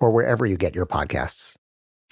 or wherever you get your podcasts.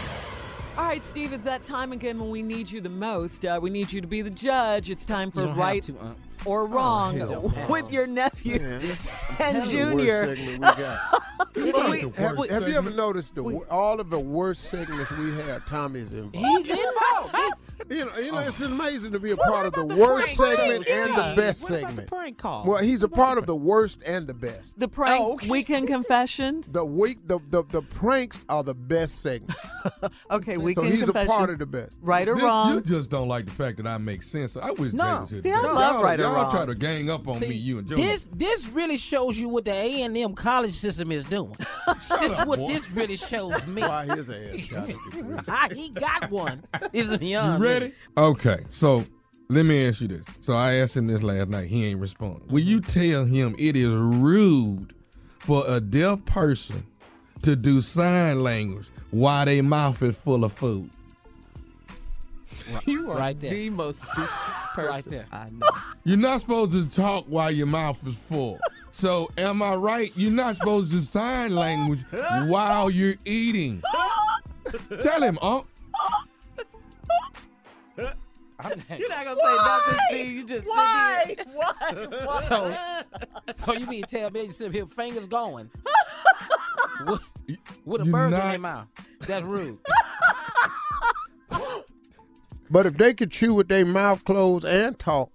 All right, Steve, it's that time again when we need you the most. Uh, we need you to be the judge. It's time for You don't have right to, uh. or wrong hell no. with your nephew Man, and that's Junior. we. We- have, we- have you ever noticed the wor- all of the worst segments we have? Tommy's involved. He's involved. You know, you know, it's oh. amazing to be a part of the worst segment and the best What about the segment. prank call? Well, he's a part of the worst and the best. The prank oh, weekend confessions. The week, the, the the pranks are the best segment. Okay, so weekend he's a confessions. part of the best. Right or This- wong? You just don't like the fact that I make sense. I wish No. Jay was here See, I love y'all, right or y'all wrong. try to gang up on me, you and Junior. This this really shows you what the A and M college system is doing. this is what this really shows me. Why his ass got it. he got one. Is You beyond me. Ready? Okay, so let me ask you this. So I asked him this last night. He ain't responding. Will you tell him it is rude for a deaf person to do sign language while their mouth is full of food? You are Right there. the most stupidest person Right there. I know. You're not supposed to talk while your mouth is full. So am I right? You're not supposed to sign language while you're eating. Tell him, Unc. You're not gonna say nothing, Steve. You just Why? sit Why? Why? So, so you mean tell me you sit here fingers going with, with a You burger in not- their mouth? That's rude. But if they could chew with their mouth closed and talk,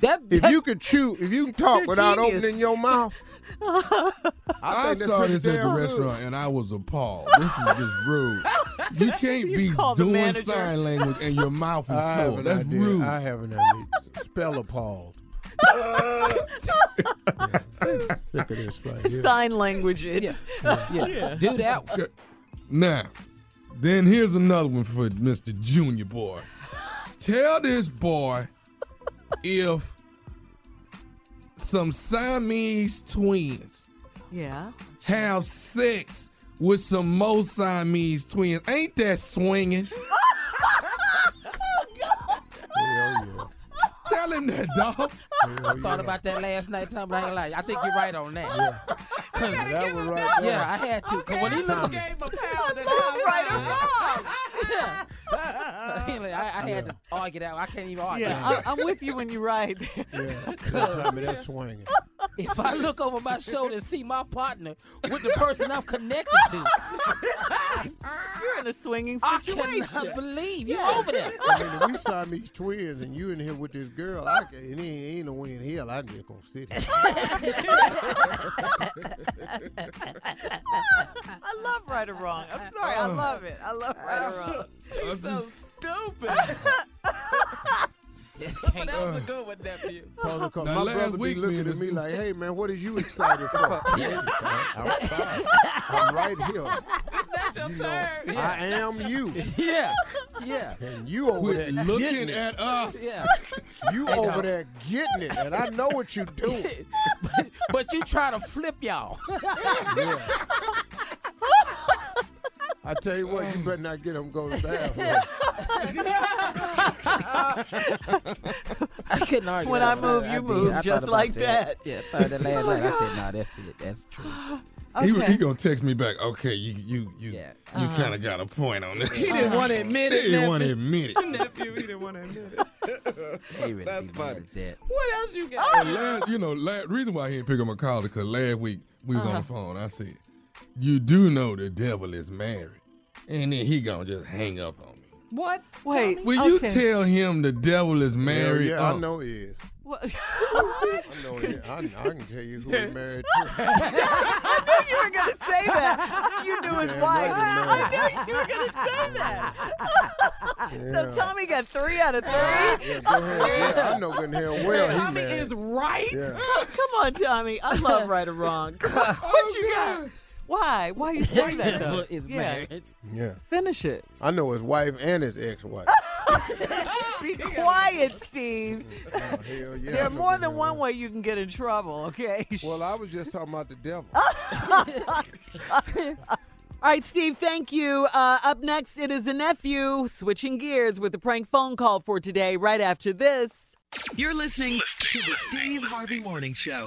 That, if you could chew, if you can talk without genius. opening your mouth, I, think that's saw this at the rude. restaurant and I was appalled. This is just rude. You can't You be doing sign language and your mouth is I have full. That's idea. rude. I have an idea. Spell appalled. Yeah. Sick of this right here. Sign language it. yeah, yeah. Do that. Now, then here's another one for Mr. Junior Boy. Tell this boy if some Siamese twins Yeah. have sex with some more Siamese twins. Ain't that swinging? Hell. Tell him that, dog. Hell I thought about that last night, Tom, but I ain't like, I think you're right on that. That was right. Yeah, I had to. Cause when he looked, Gave a pound and right or high yeah. I, I had to argue that. I can't even argue. Yeah, I, I'm with you when you ride. Yeah, that Tommy, that's swinging. If I look over my shoulder and see my partner with the person I'm connected to, You're in a swinging situation. I situation. cannot believe you Yeah. over there. I mean, if we Siamese twins and you in here with this girl, I can, it ain't, ain't no way in hell I'm just gonna sit here. I love right or wrong. I'm sorry, I uh-uh. love it. I love right or wrong. He's so stupid. Just but can't. that was a good one, nephew. Cause, cause Now, my last brother be week, looking at me like, "Hey man, what are you excited for?" Yeah. Outside, I'm right here. That's your You know, turn. I am you, Yeah, yeah, and you over there Quit getting looking it. at us. yeah. You over there getting it, and I know what you're doing. but, but you try to flip y'all. Yeah. I tell you what, you better not get them going to the bathroom. I couldn't argue. When I move, you did. move I just like that. Yeah, I thought that oh last night. I said, "No, that's it. That's true." He, Okay. he gonna text me back. Okay, you you you Yeah. you uh-huh. kind of got a point on this. He didn't uh-huh. want to admit it. He didn't want to admit it. nephew, he didn't want to admit it. Really That's be funny. that. What else you got? And last, you know, last, reason why he didn't pick up my call is because last week we was on the uh-huh. phone. I said, "You do know the devil is married," and then he gonna just hang up on me. What? Wait. Will you tell him the devil is Hell married? yeah, I Oh, know he is. What? I know he is. I, I can tell you who he married to. I knew you were gonna say that. You knew his Damn wife. right I knew you were gonna say that. So Yeah. Tommy got three out of three. Yeah, go ahead. Yeah, I know good and hell well he Tommy married. is right. Yeah. Oh, come on, Tommy. I love right or wrong. what you oh, got? Why? Why you saying that? Devil though? is yeah. married. Yeah. Finish it. I know his wife and his ex-wife. Be quiet, Steve. Oh, hell yeah. I There are know more than one way you can get in trouble. Okay. Well, I was just talking about the devil. All right, Steve, thank you. Uh, up next, it is the nephew switching gears with the prank phone call for today, right after this. You're listening to the Steve Harvey Morning Show.